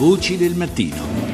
Voci del mattino.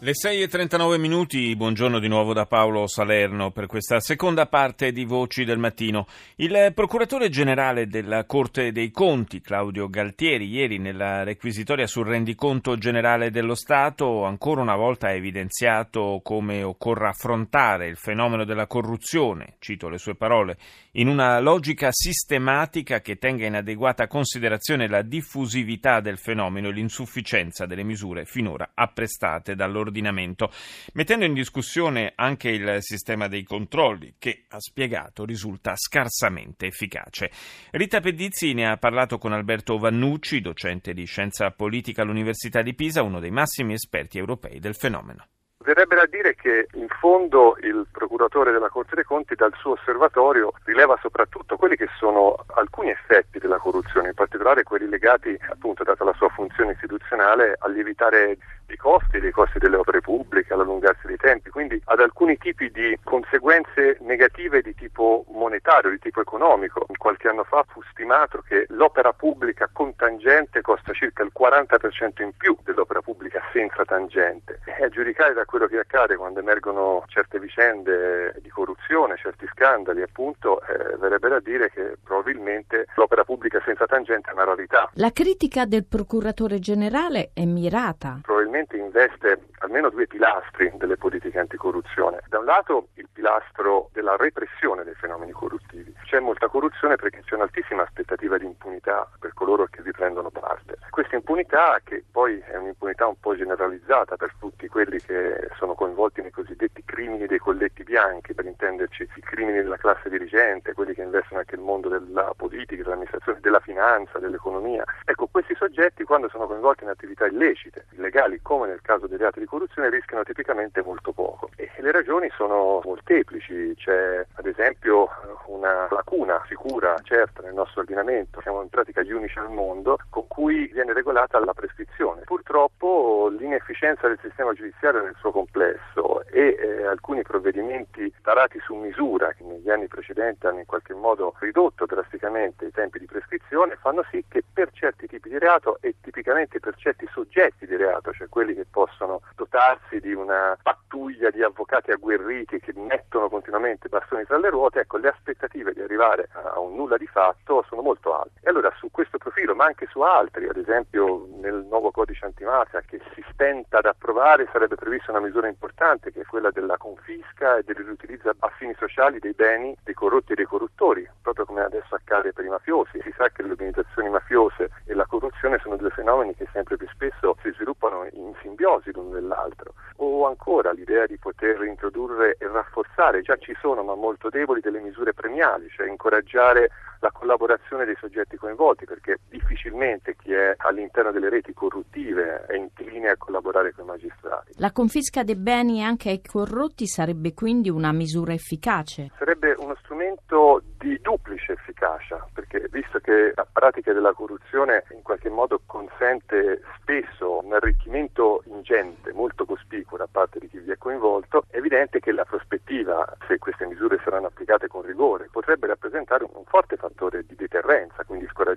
Le 6.39 minuti, buongiorno di nuovo da Paolo Salerno per questa seconda parte di Voci del Mattino. Il procuratore generale della Corte dei Conti, Claudio Galtieri, ieri nella requisitoria sul rendiconto generale dello Stato, ancora una volta ha evidenziato come occorra affrontare il fenomeno della corruzione, cito le sue parole, in una logica sistematica che tenga in adeguata considerazione la diffusività del fenomeno e l'insufficienza delle misure finora apprestate dall'ordinamento ordinamento, mettendo in discussione anche il sistema dei controlli che, ha spiegato, risulta scarsamente efficace. Rita Pedizzi ne ha parlato con Alberto Vannucci, docente di scienza politica all'Università di Pisa, uno dei massimi esperti europei del fenomeno. Verrebbe da dire che in fondo il procuratore della Corte dei Conti dal suo osservatorio rileva soprattutto quelli che sono alcuni effetti della corruzione, in particolare quelli legati, appunto, data la sua funzione istituzionale, a lievitare costi, dei costi delle opere pubbliche, all'allungarsi dei tempi, quindi ad alcuni tipi di conseguenze negative di tipo monetario, di tipo economico. Qualche anno fa fu stimato che l'opera pubblica con tangente costa circa il 40% in più dell'opera pubblica senza tangente. E a giudicare da quello che accade quando emergono certe vicende di corruzione, certi scandali, appunto, eh, verrebbe da dire che probabilmente l'opera pubblica senza tangente è una rarità. La critica del procuratore generale è mirata. Probabilmente probabilmente investe almeno due pilastri delle politiche anticorruzione. Da un lato il pilastro della repressione dei fenomeni corruttivi. C'è molta corruzione perché c'è un'altissima aspettativa di impunità per coloro che vi prendono parte. Questa impunità, che poi è un'impunità un po' generalizzata per tutti quelli che sono coinvolti nei cosiddetti crimini dei colletti bianchi, per intenderci i crimini della classe dirigente, quelli che investono anche il mondo della politica, dell'amministrazione, della finanza, dell'economia. Ecco, questi soggetti quando sono coinvolti in attività illecite, illegali, come nel caso dei reati di corruzione, rischiano tipicamente molto poco. E le ragioni sono molteplici, c'è ad esempio una lacuna sicura, certa nel nostro ordinamento, siamo in pratica gli unici al mondo, con cui viene regolata la prescrizione. Purtroppo l'inefficienza del sistema giudiziario nel suo complesso e eh, alcuni provvedimenti tarati su misura che negli anni precedenti hanno in qualche modo ridotto drasticamente i tempi di prescrizione fanno sì che per certi tipi di reato e tipicamente per certi soggetti di reato, cioè quelli che possono dotarsi di una pattuglia di avvocati agguerriti che mettono continuamente bastoni tra le ruote, ecco, le aspettative di arrivare a un nulla di fatto sono molto alte. E allora su questo profilo, ma anche su altri, ad esempio nel nuovo codice antimafia che si stenta ad approvare sarebbe prevista una misura importante che è quella della confisca e dell'utilizzo a fini sociali dei beni dei corrotti e dei corruttori, proprio come adesso accade per i mafiosi. Si sa che le organizzazioni mafiose e la corruzione sono due fenomeni che sempre più spesso si sviluppano in simbiosi l'uno dell'altro. O ancora l'idea di poter introdurre e rafforzare, già ci sono ma molto deboli, delle misure premiali, cioè incoraggiare la collaborazione dei soggetti coinvolti, perché difficilmente chi è all'interno delle reti corruttive è incline a collaborare con i magistrati. La confisca dei beni anche ai corrotti sarebbe quindi una misura efficace? Sarebbe uno strumento di duplice efficacia, perché visto che la pratica della corruzione in qualche modo consente spesso un arricchimento ingente, molto cospicuo da parte di chi vi è coinvolto, è evidente che la prospettiva, se queste misure saranno applicate con rigore, potrebbe rappresentare un forte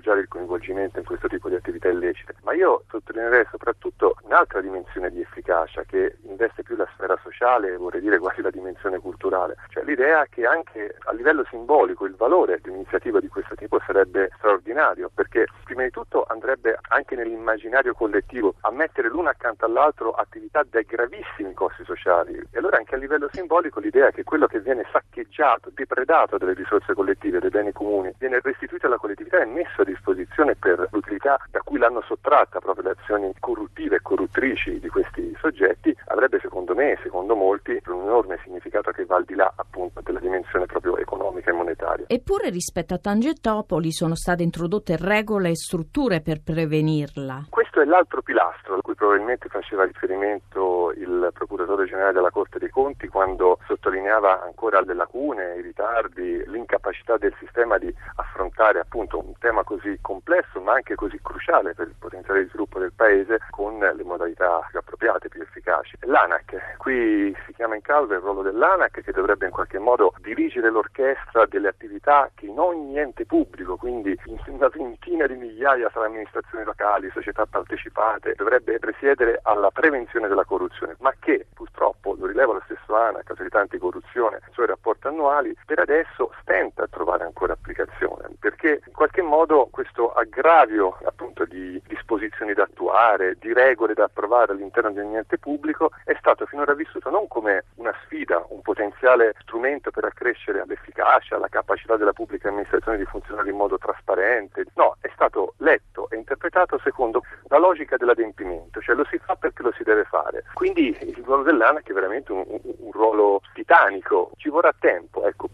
quindi scoraggiare il coinvolgimento in questo tipo di attività illecite. Ma io sottolineerei soprattutto un'altra dimensione di efficacia che investe più la sfera sociale, vorrei dire quasi la dimensione culturale, cioè l'idea che anche a livello simbolico il valore di un'iniziativa di questo tipo sarebbe straordinario, perché prima di tutto andrebbe anche nell'immaginario collettivo a mettere l'una accanto all'altro attività dai gravissimi costi sociali. E allora anche a livello simbolico l'idea che quello che viene saccheggiato, depredato delle risorse collettive, dei beni comuni, viene restituito alla collettività e messo a disposizione per l'utilità da cui l'hanno sottratta proprio le azioni corruttive e corruttrici di questi soggetti, avrebbe secondo me e secondo molti un enorme significato che va al di là appunto della dimensione proprio economica e monetaria. Eppure rispetto a Tangentopoli sono state introdotte regole e strutture per prevenirla. È l'altro pilastro a cui probabilmente faceva riferimento il procuratore generale della Corte dei Conti quando sottolineava ancora le lacune, i ritardi, l'incapacità del sistema di affrontare appunto un tema così complesso ma anche così cruciale per il potenziale di sviluppo del Paese con le modalità appropriate, più efficaci. L'ANAC, qui si chiama in causa il ruolo dell'ANAC che dovrebbe in qualche modo dirigere l'orchestra delle attività che in ogni ente pubblico, quindi in una ventina di migliaia tra amministrazioni locali, società partecipate, dovrebbe presiedere alla prevenzione della corruzione, ma che purtroppo, lo rileva lo stesso ANAC, Autorità Anticorruzione, i suoi rapporti annuali, per adesso stenta a trovare ancora applicazione, perché in qualche modo questo aggravio appunto di disposizioni da attuare, di regole da approvare all'interno di ogni ente pubblico è stato finora vissuto non come una sfida, un potenziale strumento per accrescere l'efficacia, la capacità della pubblica amministrazione di funzionare in modo trasparente, no, è stato letto e interpretato secondo la logica dell'adempimento, cioè lo si fa perché lo si deve fare. Quindi il ruolo dell'ANAC è veramente un, un, un ruolo titanico, ci vorrà tempo, ecco,